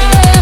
Yeah!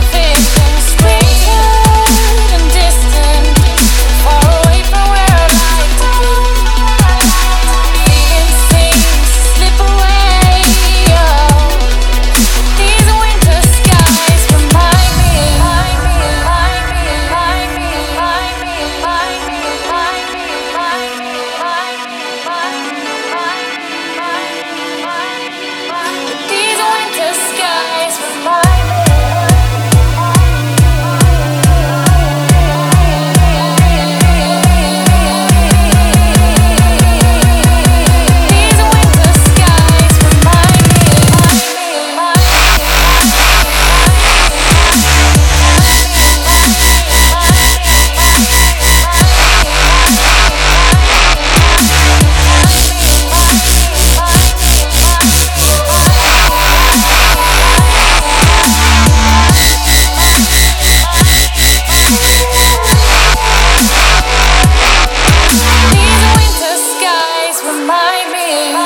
remind me.